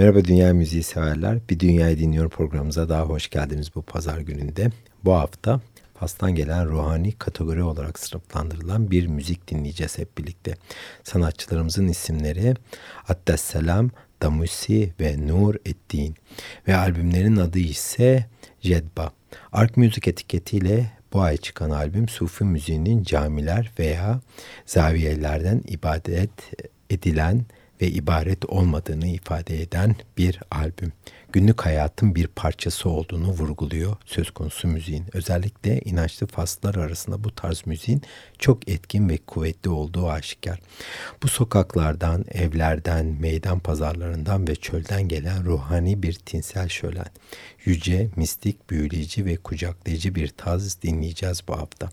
Merhaba Dünya Müziği severler. Bir Dünyayı Dinliyor programımıza daha hoş geldiniz bu pazar gününde. Bu hafta Fas'tan gelen ruhani kategori olarak sınıflandırılan bir müzik dinleyeceğiz hep birlikte. Sanatçılarımızın isimleri Selam, Damusi ve Nur Eddin ve albümlerin adı ise Jedba. Ark Müzik etiketiyle bu ay çıkan albüm Sufi müziğinin camiler veya zaviyelerden ibadet edilen ve ibaret olmadığını ifade eden bir albüm günlük hayatın bir parçası olduğunu vurguluyor söz konusu müziğin. Özellikle inançlı faslar arasında bu tarz müziğin çok etkin ve kuvvetli olduğu aşikar. Bu sokaklardan, evlerden, meydan pazarlarından ve çölden gelen ruhani bir tinsel şölen. Yüce, mistik, büyüleyici ve kucaklayıcı bir taz dinleyeceğiz bu hafta.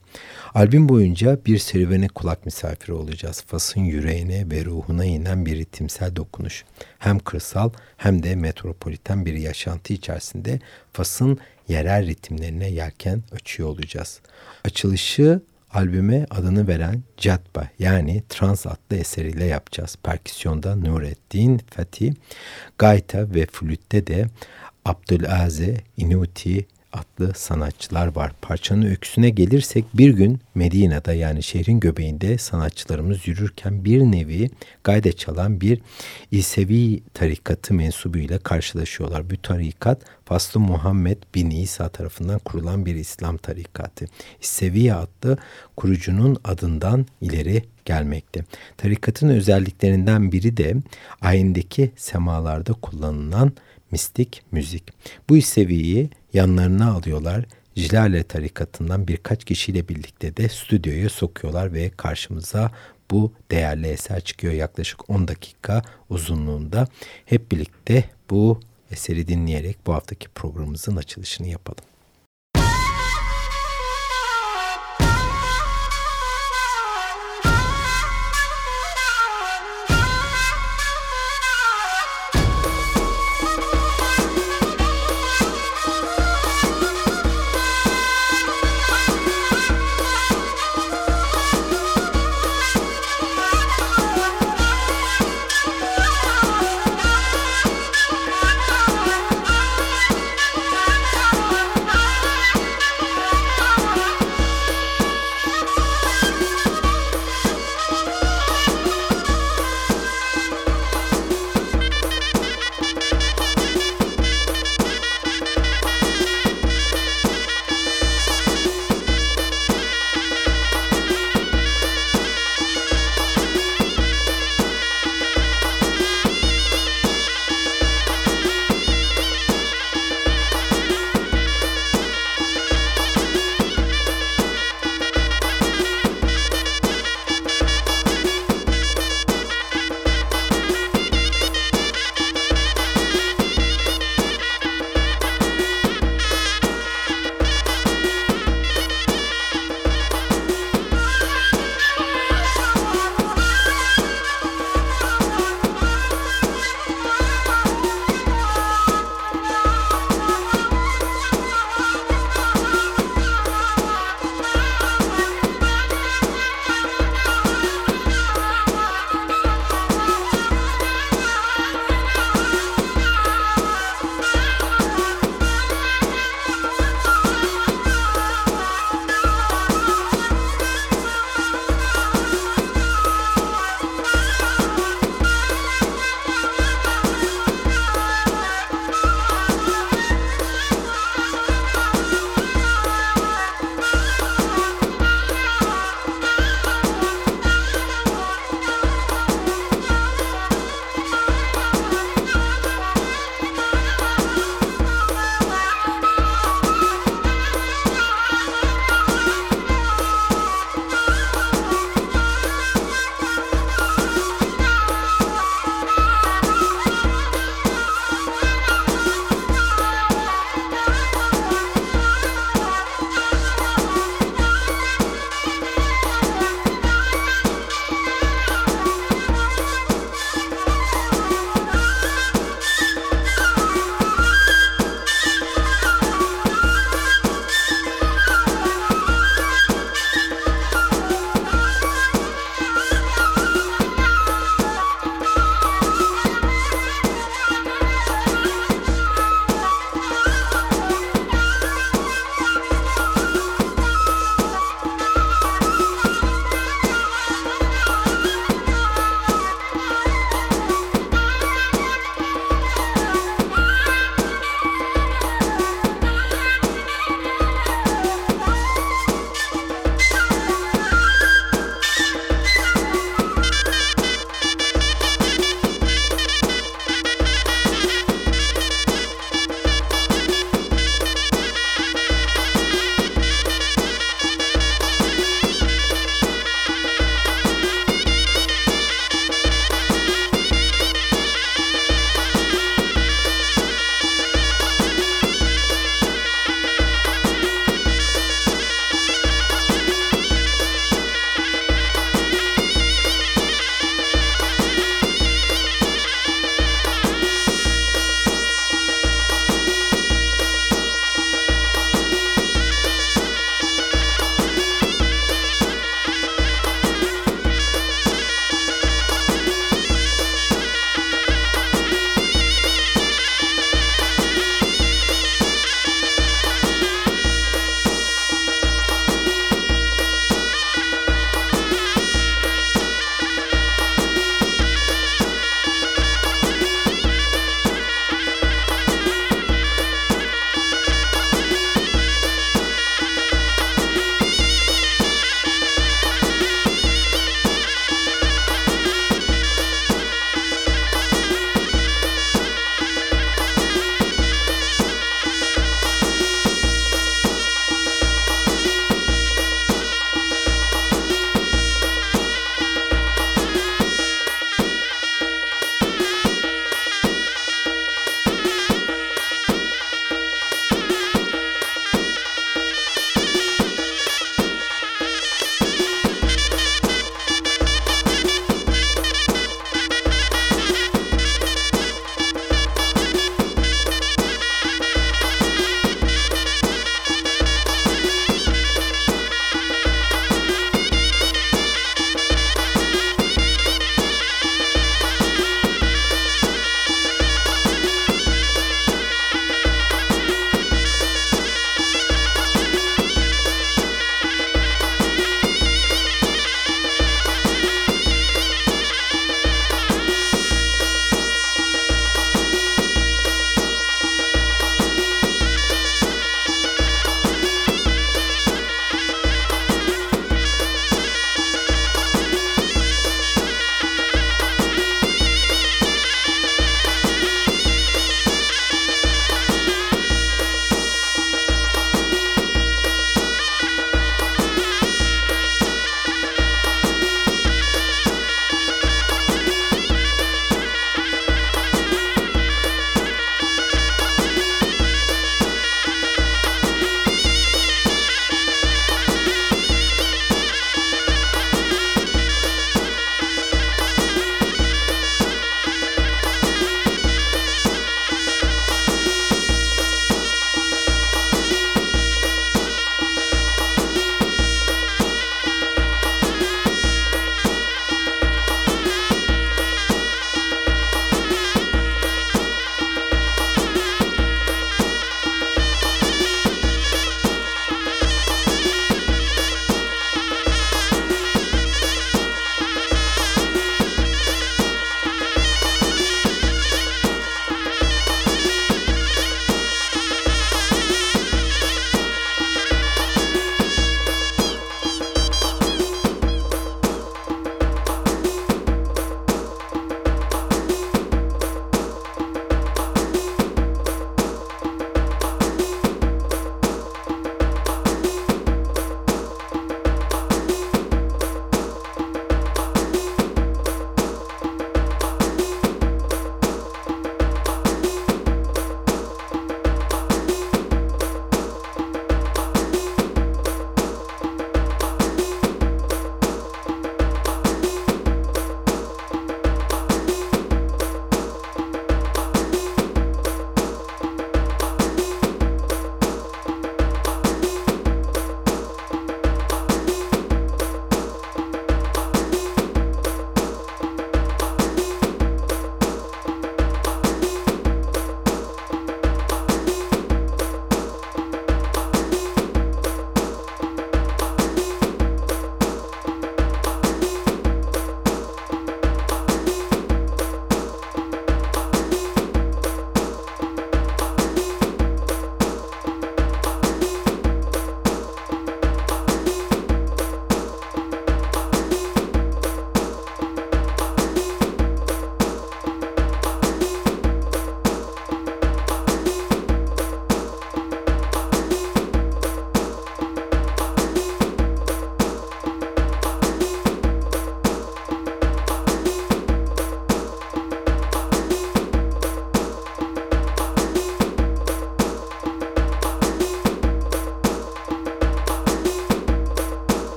Albüm boyunca bir serüvene kulak misafiri olacağız. Fas'ın yüreğine ve ruhuna inen bir ritimsel dokunuş. Hem kırsal hem de metropoliten bir yaşantı içerisinde Fas'ın yerel ritimlerine yelken açıyor olacağız. Açılışı albüme adını veren Catba yani Trans adlı eseriyle yapacağız. Perküsyonda Nurettin Fatih, gayta ve flütte de Abdülaze Inuti adlı sanatçılar var. Parçanın öyküsüne gelirsek bir gün Medine'de yani şehrin göbeğinde sanatçılarımız yürürken bir nevi gayde çalan bir İsevi tarikatı mensubuyla karşılaşıyorlar. Bu tarikat Faslı Muhammed bin İsa tarafından kurulan bir İslam tarikatı. İsevi adlı kurucunun adından ileri gelmekte. Tarikatın özelliklerinden biri de ayindeki semalarda kullanılan mistik müzik. Bu seviyeyi yanlarına alıyorlar. Jilale tarikatından birkaç kişiyle birlikte de stüdyoya sokuyorlar ve karşımıza bu değerli eser çıkıyor yaklaşık 10 dakika uzunluğunda. Hep birlikte bu eseri dinleyerek bu haftaki programımızın açılışını yapalım.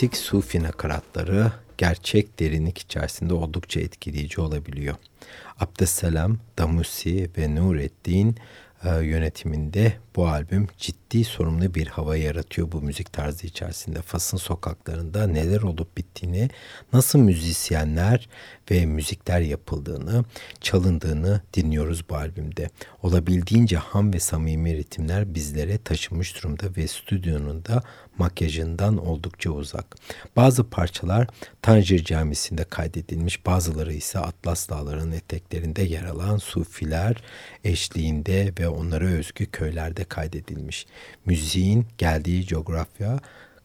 Otantik Sufi nakaratları gerçek derinlik içerisinde oldukça etkileyici olabiliyor. Abdüsselam, Damusi ve Nureddin e, yönetiminde bu albüm ciddi sorumlu bir hava yaratıyor bu müzik tarzı içerisinde. Fas'ın sokaklarında neler olup bittiğini, nasıl müzisyenler ve müzikler yapıldığını, çalındığını dinliyoruz bu albümde. Olabildiğince ham ve samimi ritimler bizlere taşınmış durumda ve stüdyonun da makyajından oldukça uzak. Bazı parçalar Tanjir Camisi'nde kaydedilmiş, bazıları ise Atlas Dağları'nın eteklerinde yer alan sufiler eşliğinde ve onlara özgü köylerde kaydedilmiş. Müziğin geldiği coğrafya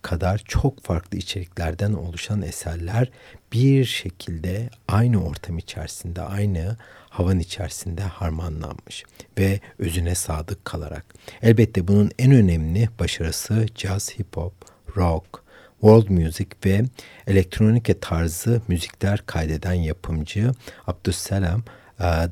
kadar çok farklı içeriklerden oluşan eserler bir şekilde aynı ortam içerisinde, aynı havan içerisinde harmanlanmış ve özüne sadık kalarak. Elbette bunun en önemli başarısı jazz, hip hop, rock, world music ve elektronik tarzı müzikler kaydeden yapımcı Abdüsselam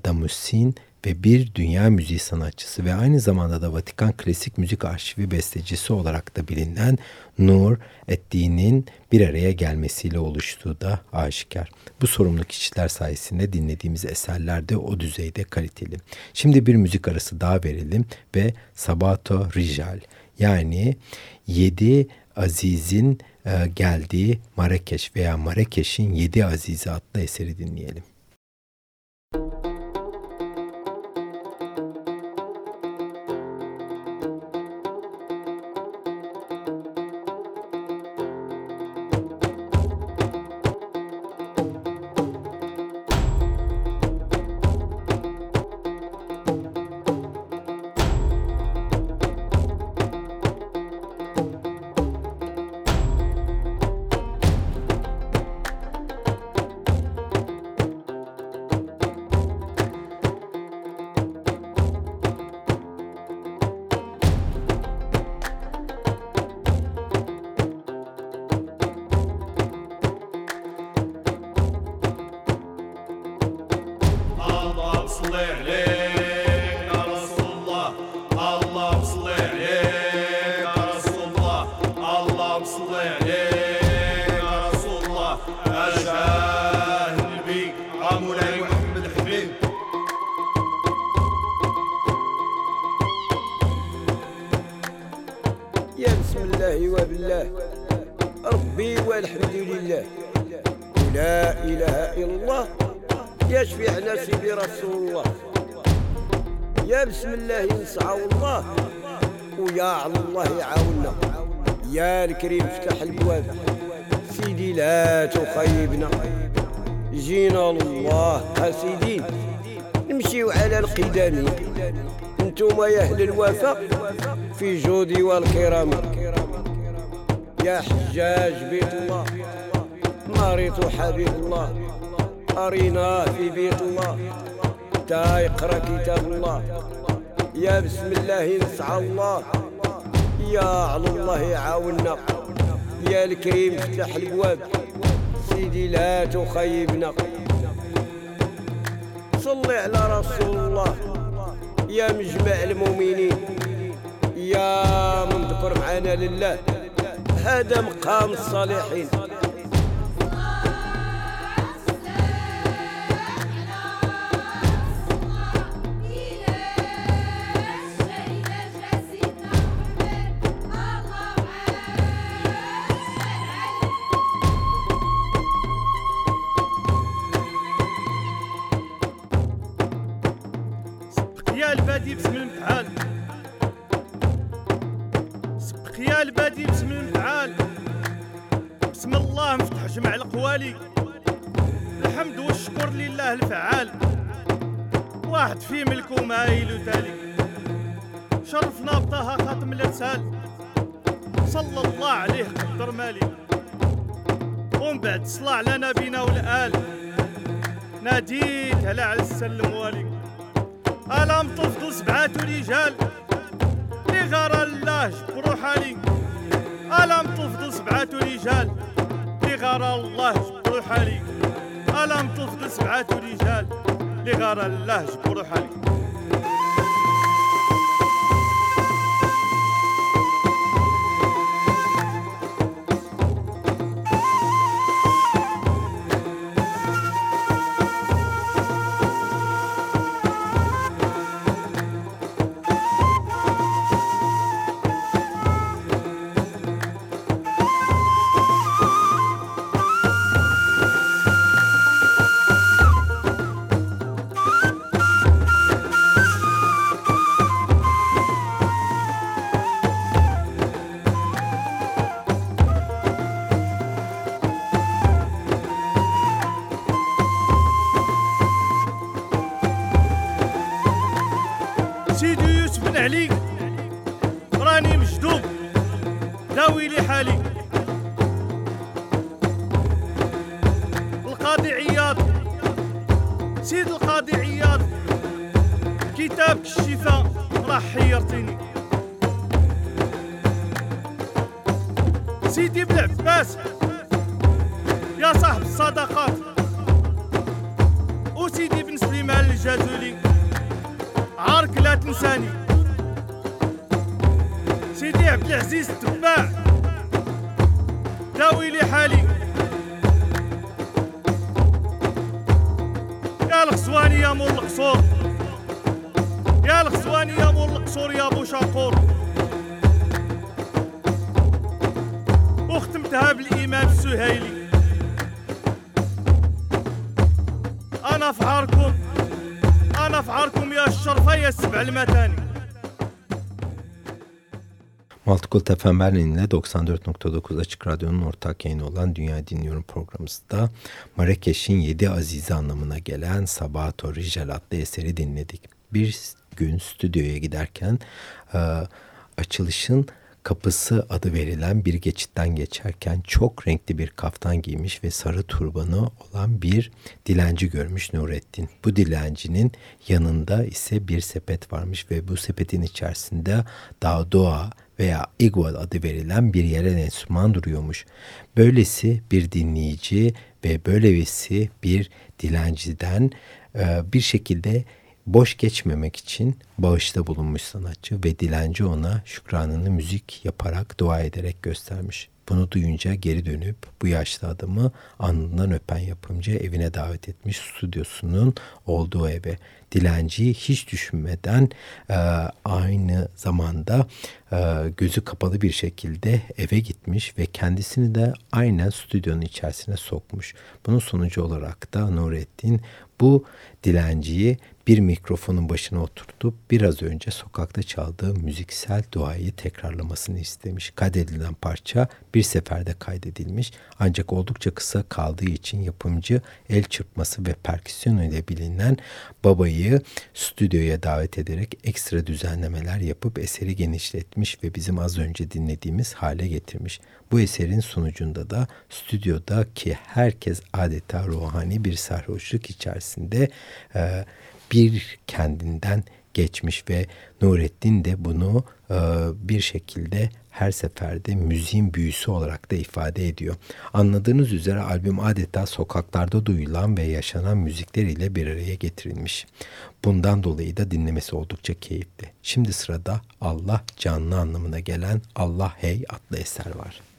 Damusin ve bir dünya müziği sanatçısı ve aynı zamanda da Vatikan Klasik Müzik Arşivi bestecisi olarak da bilinen Nur Etti'nin bir araya gelmesiyle oluştuğu da aşikar. Bu sorumlu kişiler sayesinde dinlediğimiz eserler de o düzeyde kaliteli. Şimdi bir müzik arası daha verelim ve Sabato Rijal yani 7 Aziz'in e, geldiği Marrakeş veya Marrakeş'in 7 Azizi adlı eseri dinleyelim. Müzik الله يا بسم الله نسعى الله. يا على الله يعاوننا يا الكريم افتح البواب. سيدي لا تخيبنا. صلي على رسول الله. يا مجمع المؤمنين. يا من ذكر معنا لله. هذا مقام الصالحين. الوالي الحمد والشكر لله الفعال. واحد في ملكو مايل وتالي شرفنا بطه خاتم الإرسال. صلى الله عليه قدر مالي. ومن بعد صلى على نبينا والآل. ناديت على عز الموالي ألا مطفضوا سبعة رجال. لي غار الله جبروا حالي. ألا مطفضوا سبعة رجال. غار الله جبرو حالي ألم تفضل سبعة رجال لغار الله جبرو حالي Multicult FM Berlin'le 94.9 Açık Radyo'nun ortak yayını olan Dünya Dinliyorum programımızda Marrakeş'in Yedi Azize anlamına gelen Sabato Rijal adlı eseri dinledik. Bir gün stüdyoya giderken açılışın kapısı adı verilen bir geçitten geçerken çok renkli bir kaftan giymiş ve sarı turbanı olan bir dilenci görmüş Nurettin. Bu dilencinin yanında ise bir sepet varmış ve bu sepetin içerisinde Dağdoğa veya Igual adı verilen bir yerel enstrüman duruyormuş. Böylesi bir dinleyici ve böylesi bir dilenciden bir şekilde boş geçmemek için bağışta bulunmuş sanatçı ve dilenci ona şükranını müzik yaparak dua ederek göstermiş. Bunu duyunca geri dönüp bu yaşlı adamı alnından öpen yapımcı evine davet etmiş stüdyosunun olduğu eve. Dilenciyi hiç düşünmeden e, aynı zamanda e, gözü kapalı bir şekilde eve gitmiş ve kendisini de aynen stüdyonun içerisine sokmuş. Bunun sonucu olarak da Nurettin bu dilenciyi bir mikrofonun başına oturtup biraz önce sokakta çaldığı müziksel duayı tekrarlamasını istemiş. Kaydedilen parça bir seferde kaydedilmiş ancak oldukça kısa kaldığı için yapımcı el çırpması ve perküsyon ile bilinen babayı stüdyoya davet ederek ekstra düzenlemeler yapıp eseri genişletmiş ve bizim az önce dinlediğimiz hale getirmiş. Bu eserin sonucunda da stüdyodaki herkes adeta ruhani bir sarhoşluk içerisinde e, bir kendinden geçmiş ve Nurettin de bunu e, bir şekilde her seferde müziğin büyüsü olarak da ifade ediyor. Anladığınız üzere albüm adeta sokaklarda duyulan ve yaşanan müzikler ile bir araya getirilmiş. Bundan dolayı da dinlemesi oldukça keyifli. Şimdi sırada Allah canlı anlamına gelen Allah Hey adlı eser var.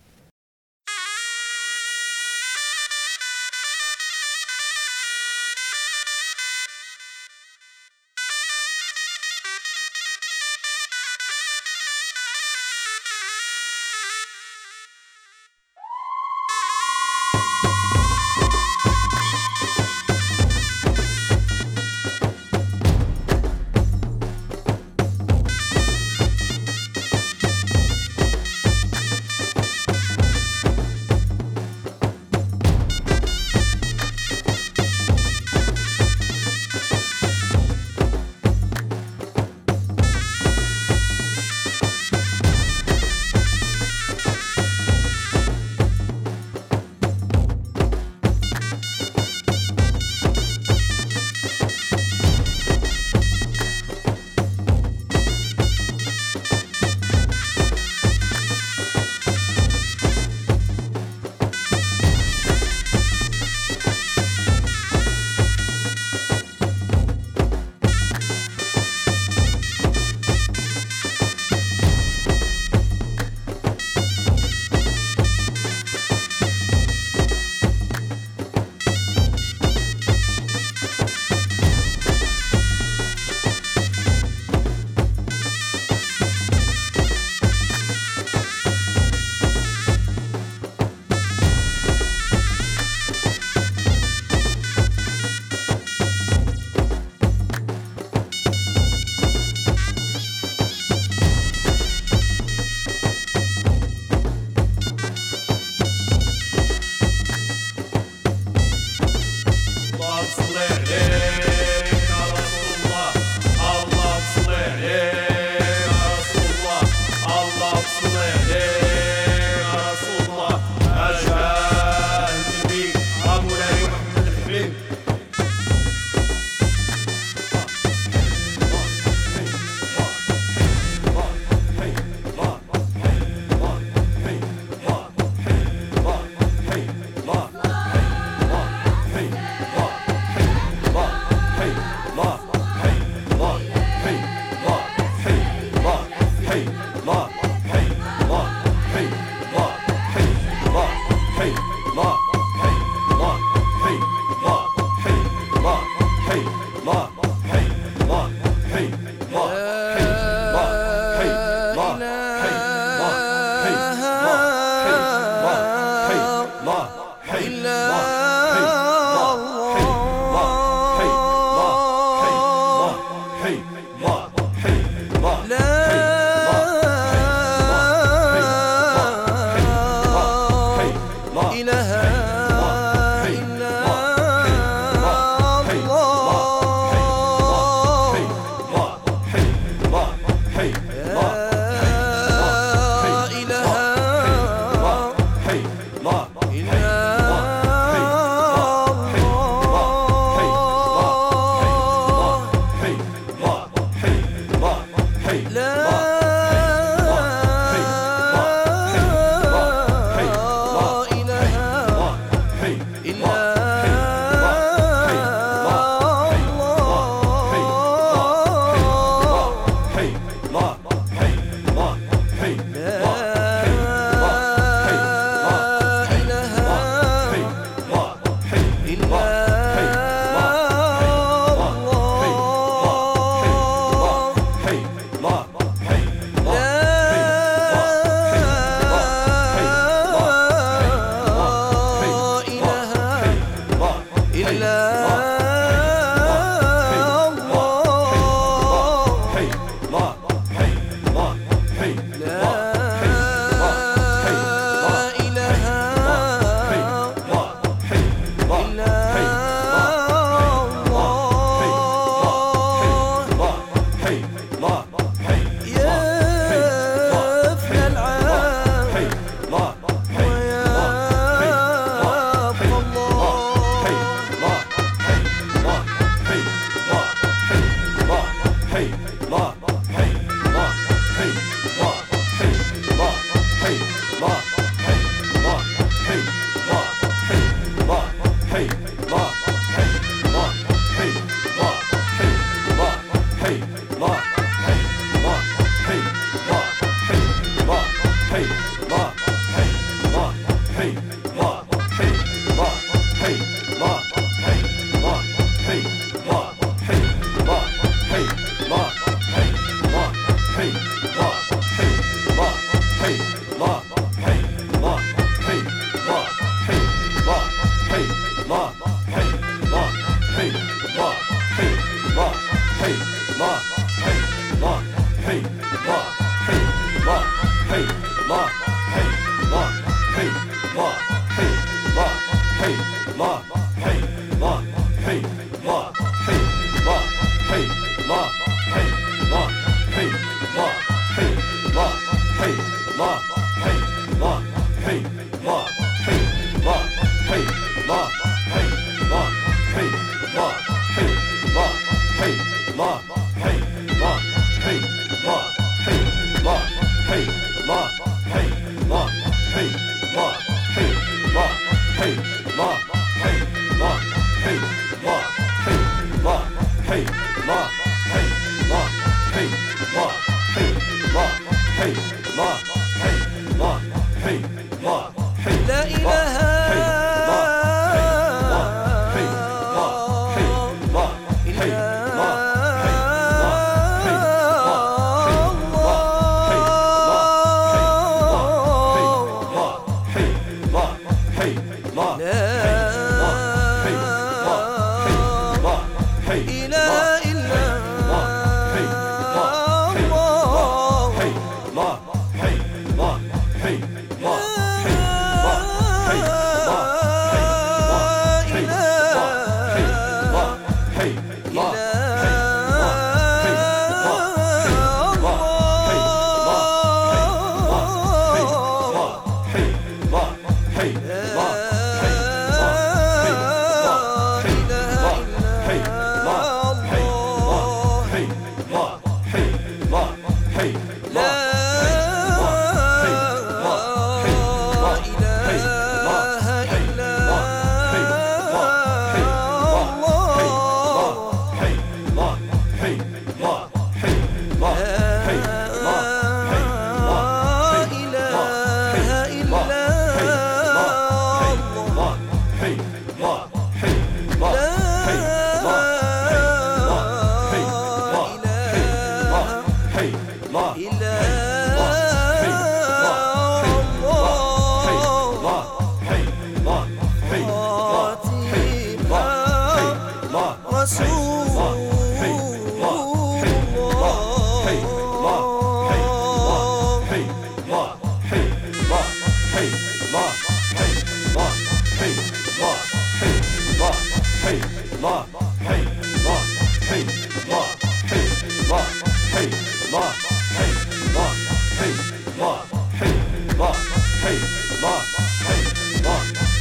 hey, ma, hey, ma,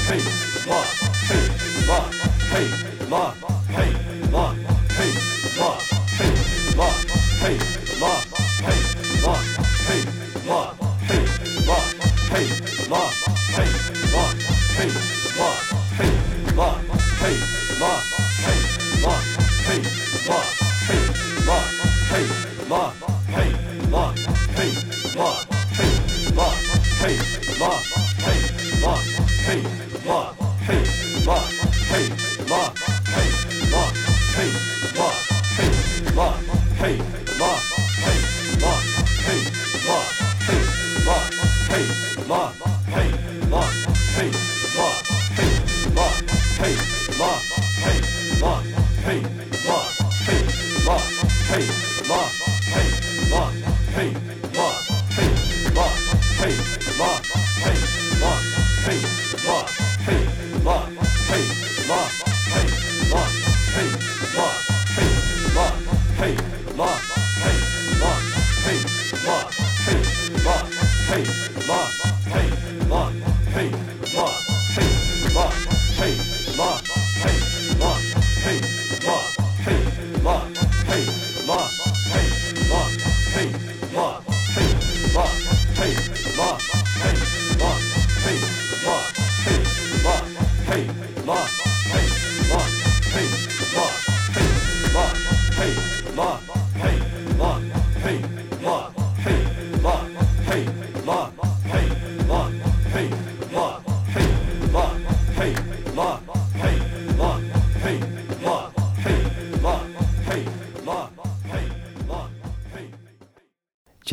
hey, ma, hey, ma, hey, ma.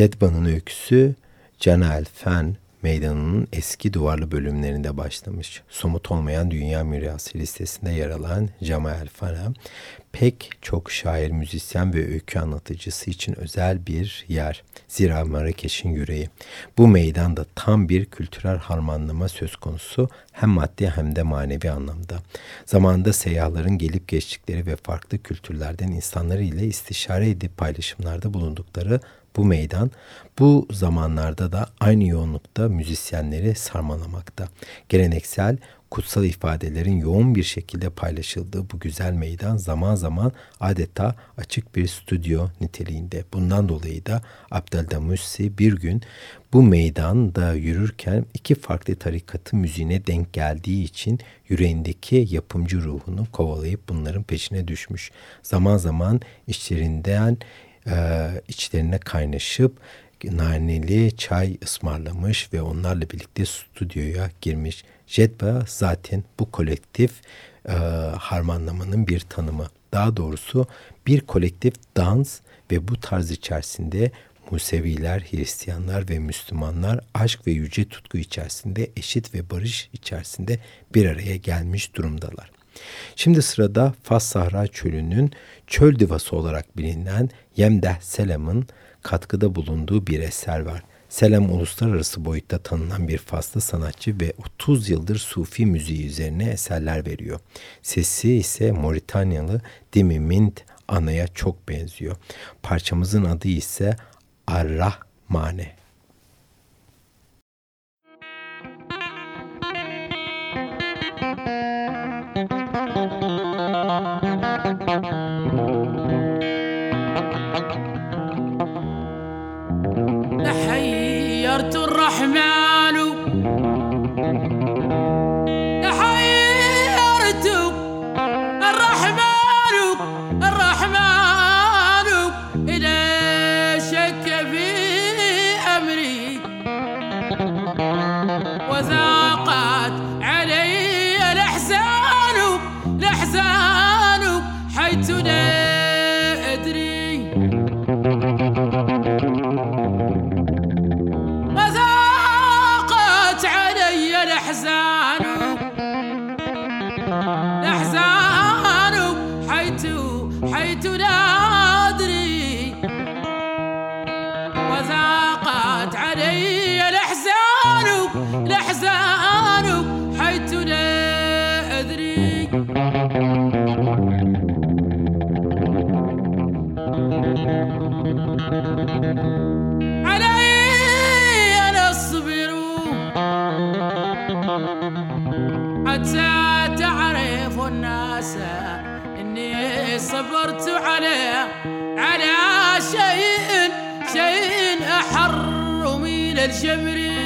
Cetba'nın öyküsü Canel Fen Meydanı'nın eski duvarlı bölümlerinde başlamış. Somut olmayan dünya mirası listesinde yer alan Cemal Fana pek çok şair, müzisyen ve öykü anlatıcısı için özel bir yer. Zira Marrakeş'in yüreği. Bu meydanda tam bir kültürel harmanlama söz konusu hem maddi hem de manevi anlamda. Zamanında seyyahların gelip geçtikleri ve farklı kültürlerden insanları ile istişare edip paylaşımlarda bulundukları bu meydan bu zamanlarda da aynı yoğunlukta müzisyenleri sarmalamakta. Geleneksel kutsal ifadelerin yoğun bir şekilde paylaşıldığı bu güzel meydan zaman zaman adeta açık bir stüdyo niteliğinde. Bundan dolayı da Abdeldamussi bir gün bu meydanda yürürken iki farklı tarikatı müziğine denk geldiği için yüreğindeki yapımcı ruhunu kovalayıp bunların peşine düşmüş. Zaman zaman işlerinden e, içlerine kaynaşıp naneli çay ısmarlamış ve onlarla birlikte stüdyoya girmiş. Jedba zaten bu kolektif e, harmanlamanın bir tanımı. Daha doğrusu bir kolektif dans ve bu tarz içerisinde Museviler, Hristiyanlar ve Müslümanlar aşk ve yüce tutku içerisinde eşit ve barış içerisinde bir araya gelmiş durumdalar. Şimdi sırada Fas Sahra Çölü'nün çöl divası olarak bilinen Yemdeh Selam'ın katkıda bulunduğu bir eser var. Selam uluslararası boyutta tanınan bir Faslı sanatçı ve 30 yıldır Sufi müziği üzerine eserler veriyor. Sesi ise Moritanyalı Dimi Mint Ana'ya çok benziyor. Parçamızın adı ise Ar-Rahmane. الاسى إني صبرت على على شيء شيء أحر من الجبري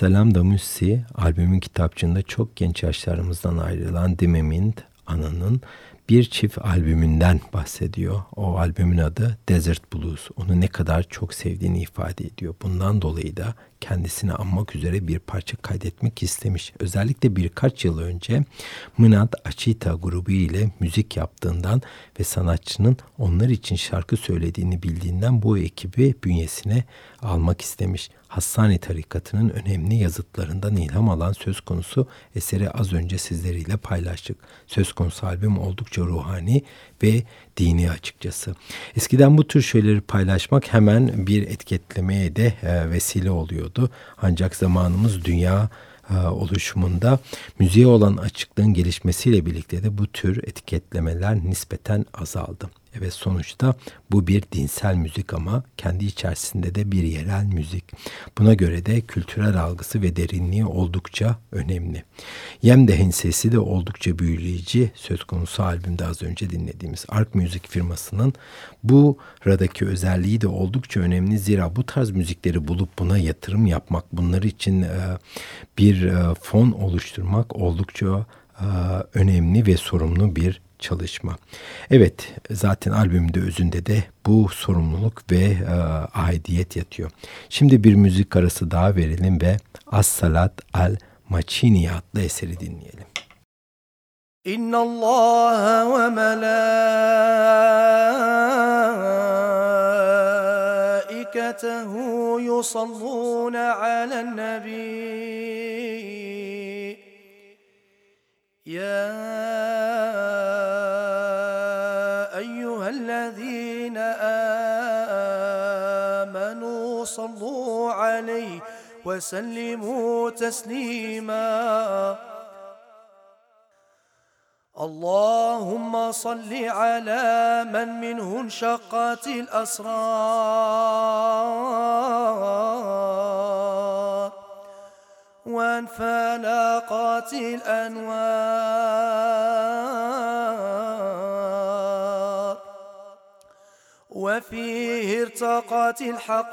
Abdüsselam Damussi albümün kitapçığında çok genç yaşlarımızdan ayrılan Dimemind Ana'nın bir çift albümünden bahsediyor. O albümün adı Desert Blues. Onu ne kadar çok sevdiğini ifade ediyor. Bundan dolayı da kendisini anmak üzere bir parça kaydetmek istemiş. Özellikle birkaç yıl önce Mınat Achita grubu ile müzik yaptığından ve sanatçının onlar için şarkı söylediğini bildiğinden bu ekibi bünyesine almak istemiş. Hassani tarikatının önemli yazıtlarından ilham alan söz konusu eseri az önce sizleriyle paylaştık. Söz konusu albüm oldukça ruhani ve dini açıkçası. Eskiden bu tür şeyleri paylaşmak hemen bir etiketlemeye de e, vesile oluyordu. Ancak zamanımız dünya oluşumunda müziğe olan açıklığın gelişmesiyle birlikte de bu tür etiketlemeler nispeten azaldı. Evet sonuçta bu bir dinsel müzik ama kendi içerisinde de bir yerel müzik. Buna göre de kültürel algısı ve derinliği oldukça önemli. Yemdeh'in sesi de oldukça büyüleyici söz konusu albümde az önce dinlediğimiz Ark Müzik firmasının bu radaki özelliği de oldukça önemli. Zira bu tarz müzikleri bulup buna yatırım yapmak, bunlar için bir fon oluşturmak oldukça önemli ve sorumlu bir çalışma. Evet zaten albümde özünde de bu sorumluluk ve e, aidiyet yatıyor. Şimdi bir müzik arası daha verelim ve As Al Macini adlı eseri dinleyelim. İnna Allah ve melaiketehu yusallun alen nebi يا صلوا عليه وسلموا تسليما. اللهم صل على من منه انشقت الأسرار وانفلاقات الأنوار. وفيه ارتقت الحقائق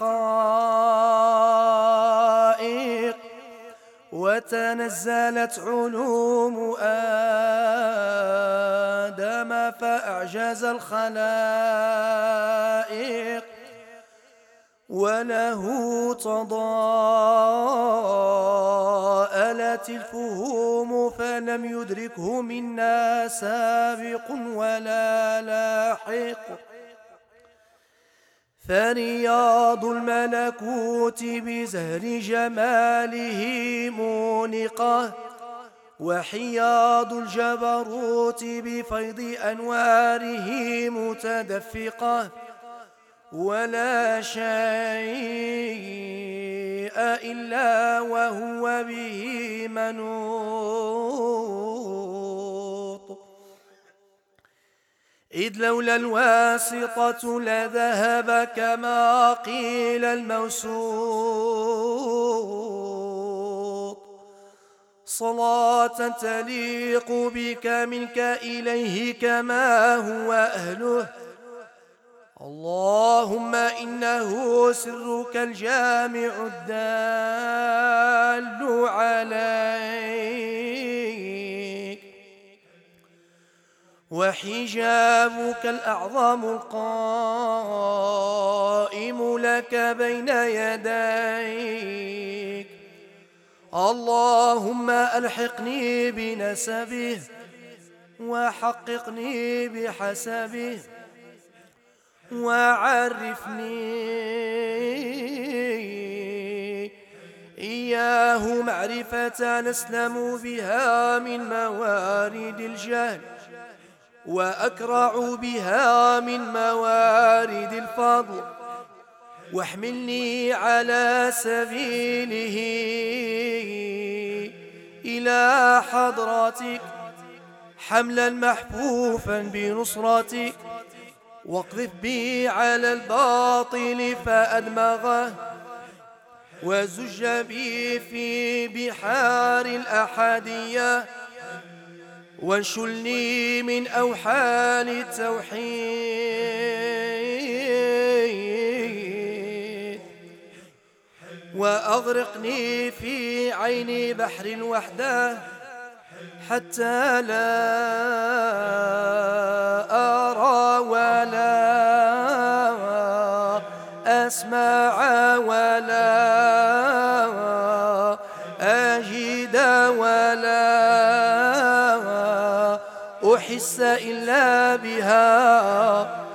وتنزلت علوم آدم فأعجز الخلائق وله تضاءلت الفهوم فلم يدركه منا سابق ولا لاحق فرياض الملكوت بزهر جماله مونقه وحياض الجبروت بفيض أنواره متدفقه ولا شيء إلا وهو به منوط إذ لولا الواسطة لذهب كما قيل الموسوط. صلاة تليق بك منك إليه كما هو أهله. اللهم إنه سرك الجامع الدال عليك. وحجابك الأعظم القائم لك بين يديك. اللهم ألحقني بنسبه وحققني بحسبه وعرفني إياه معرفة نسلم بها من موارد الجهل. وأكرع بها من موارد الفضل. واحملني على سبيله إلى حضرتك. حملا محفوفا بنصرتك. واقذف بي على الباطل فأدمغه. وزج بي في بحار الأحدية. وانشلني من أوحال التوحيد. وأغرقني في عين بحر الوحدة حتى لا أرى ولا أسمع ولا أحس إلا بها.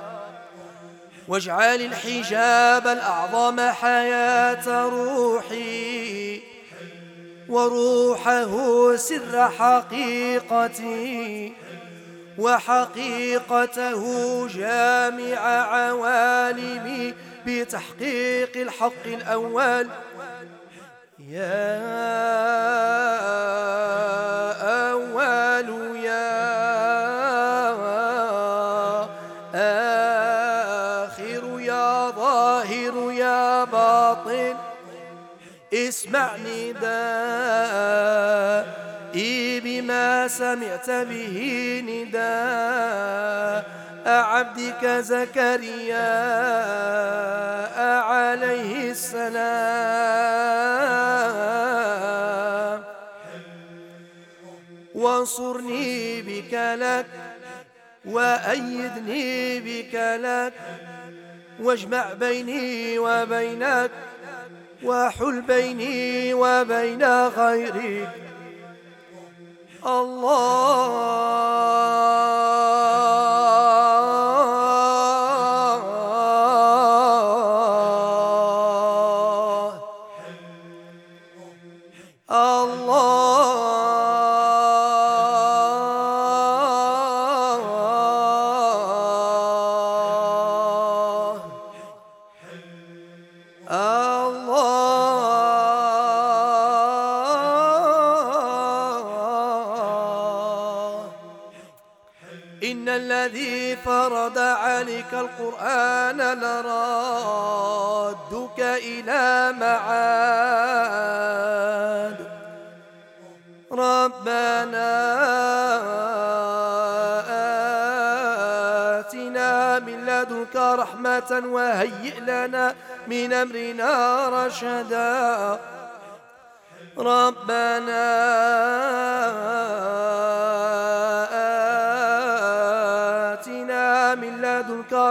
واجعل الحجاب الأعظم حياة روحي وروحه سر حقيقتي وحقيقته جامع عوالمي بتحقيق الحق الأول. يا اسمع ندائي بما سمعت به نداء عبدك زكريا عليه السلام. وانصرني بك لك وأيدني بك لك واجمع بيني وبينك وحل بيني وبين غيرك الله. لرادك إلى معاد؟ ربنا آتنا من لدنك رحمة وهيئ لنا من أمرنا رشدا. ربنا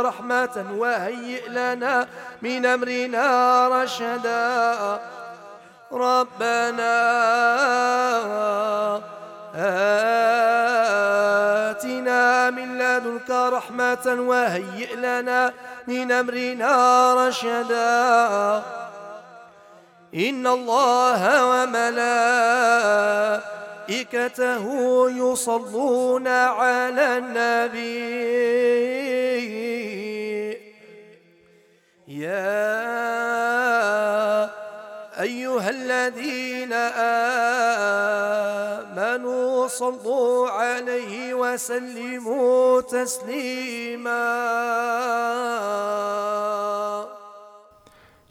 رحمة وهيئ لنا من أمرنا رشدا. ربنا آتنا من لدنك رحمة وهيئ لنا من أمرنا رشدا. إن الله وملائكته يصلون على النبي. يا أيها الذين آمنوا صلوا عليه وسلموا تسليما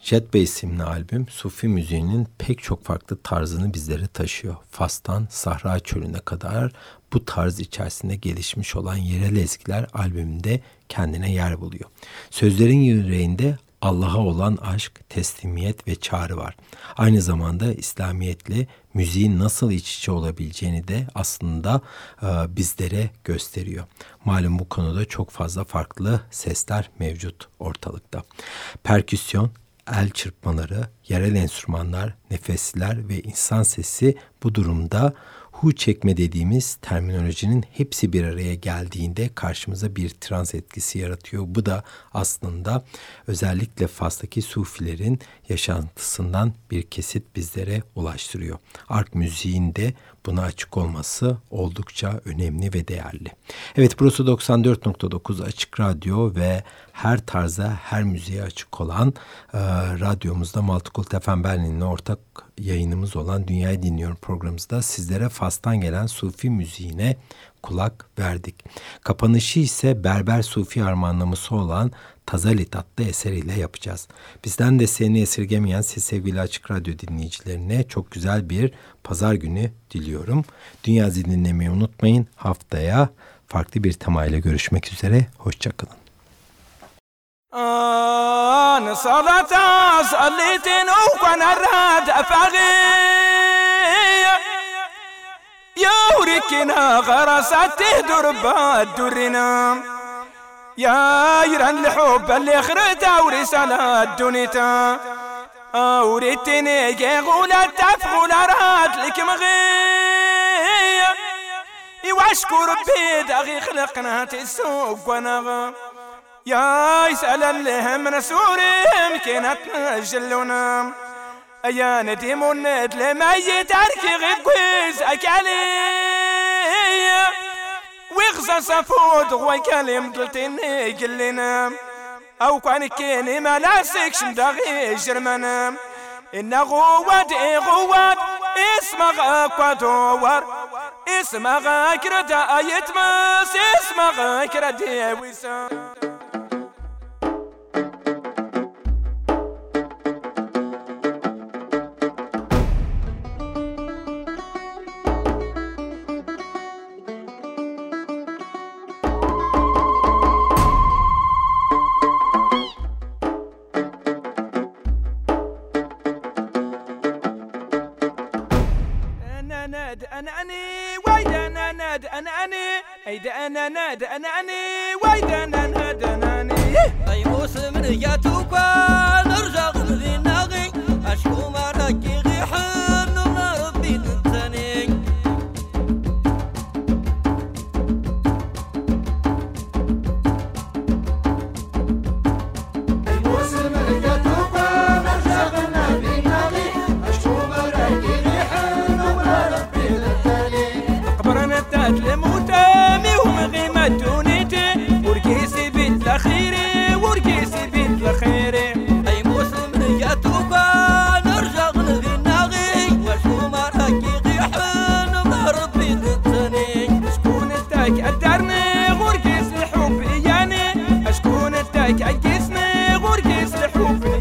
Jet Bey isimli albüm Sufi müziğinin pek çok farklı tarzını bizlere taşıyor. Fas'tan Sahra Çölü'ne kadar bu tarz içerisinde gelişmiş olan yerel ezgiler albümünde kendine yer buluyor. Sözlerin yüreğinde Allah'a olan aşk, teslimiyet ve çağrı var. Aynı zamanda İslamiyetle müziğin nasıl iç içe olabileceğini de aslında e, bizlere gösteriyor. Malum bu konuda çok fazla farklı sesler mevcut ortalıkta. Perküsyon, el çırpmaları, yerel enstrümanlar, nefesler ve insan sesi bu durumda hu çekme dediğimiz terminolojinin hepsi bir araya geldiğinde karşımıza bir trans etkisi yaratıyor. Bu da aslında özellikle Fas'taki Sufilerin yaşantısından bir kesit bizlere ulaştırıyor. Ark müziğinde buna açık olması oldukça önemli ve değerli. Evet burası 94.9 Açık Radyo ve her tarza, her müziğe açık olan e, radyomuzda Multicult FM Berlin'le ortak yayınımız olan Dünyayı Dinliyorum programımızda sizlere Fas'tan gelen Sufi müziğine kulak verdik. Kapanışı ise Berber Sufi armağanlaması olan Tazalit adlı eseriyle yapacağız. Bizden de seni esirgemeyen siz sevgili Açık Radyo dinleyicilerine çok güzel bir pazar günü diliyorum. Dünya dinlemeyi unutmayın. Haftaya farklı bir temayla görüşmek üzere. Hoşçakalın. أنا صلاة صليت وأنا راد أفاغي يا وركنا غرست درب الدرنا يا يران الحب اللي خرتا ورسالة دونيتا وريتني غولا تفغولا راد لك مغي واشكر بيد أغي خلقنا تسوق ونغا يا سلام لهم نسورهم كانت نجلونا يا نديم الند لما يترك غير كويس أكالي ويغزى صفود وكلم قلتني قلنا أو كان كيني ملاسك شمدغي جرمنا. إن اسم إيه غوات اسم أكوادور إسمغ أكرد اسم إسمغ أكرد ويسام Thank you.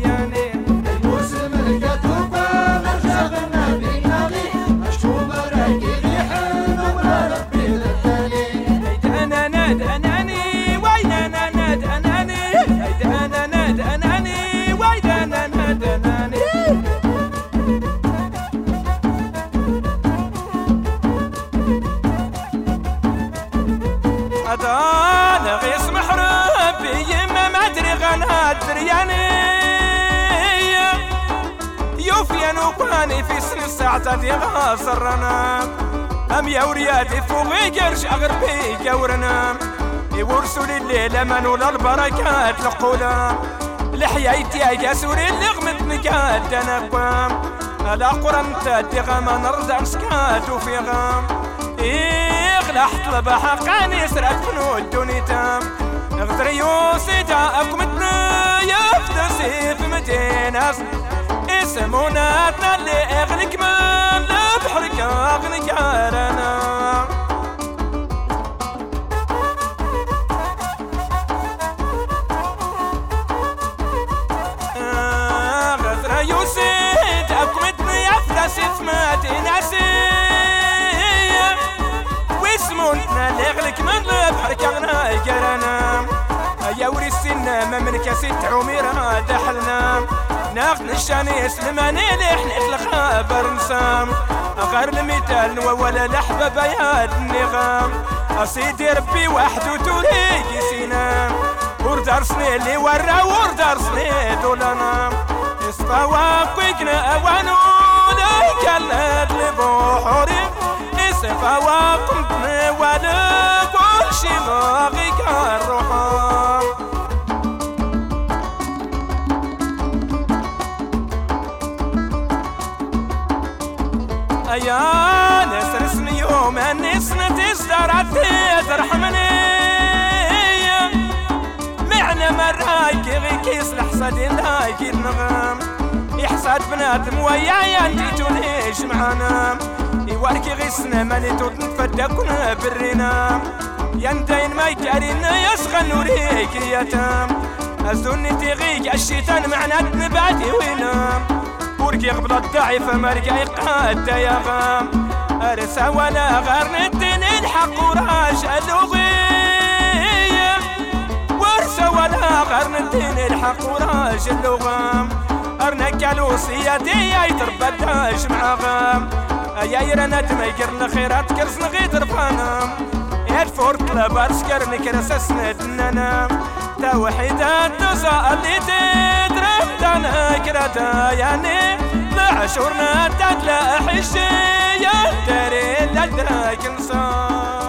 ماني في سن الساعة ديما غاصرنا أم يا وريادي فوقي كرش أغربي كورنا يورسوا لي الليلة أمان ولا البركات القولة لحيايتي يا سوري اللي غمت نكاد أنا قوام ألا قرم تادي غام نرزع مسكات وفي غام. إيه غلحت لبحا قاني سرات فنو الدوني تام. غدريوسي اقمتنا يفتسي في مدينة. سموناتنا اللي اغنك من البحر اغنك عارنا آه، غزرة يوسيد اقمتني افرسي سمعتي ناسي واسمونتنا اللي اغنك من البحر اغنا يقرنا يا وري السنة ما منك ست عميرها دحلنا ناخد الشميس لماني لحليت الخبر نسام غير المثال ولا لحبة يا النغام. أسيدي ربي واحد وتوليك سينام وردار اللي ورا وردار سني دولنا استوى كنا أوانو لكلت لبوحوري. اسفا كنت نوالك كل شي ما ايا ناس رسمي يوم الناس نتجدر ترحمني. معنى مرايك غي كيس لحصد لايك النغم. يحصد بنادم ويايا نجيتو ليش معانا يواركي غي سنة ماني توت نتفدى يا يندين ما يكارينا يشغل نوريك يا تام. تغيك الشيطان معنا نباتي وينام. وركي غبطة فما رجع يقاد يا غام. أرسى ولا غير نتين الحق وراش اللغية وارسى ولا غير نتين الحق وراش اللغام أرنك الوصية دي يتربى داش مع غام. يا يرانا تميكر الخيرات كرس نغيد ربانام الفور كلابارس كرني كرس نكرس نام تا وحيدات نزا اللي تدرب تانا كراتا يعني عشورنا تتلاحشية تريد الدراك نصار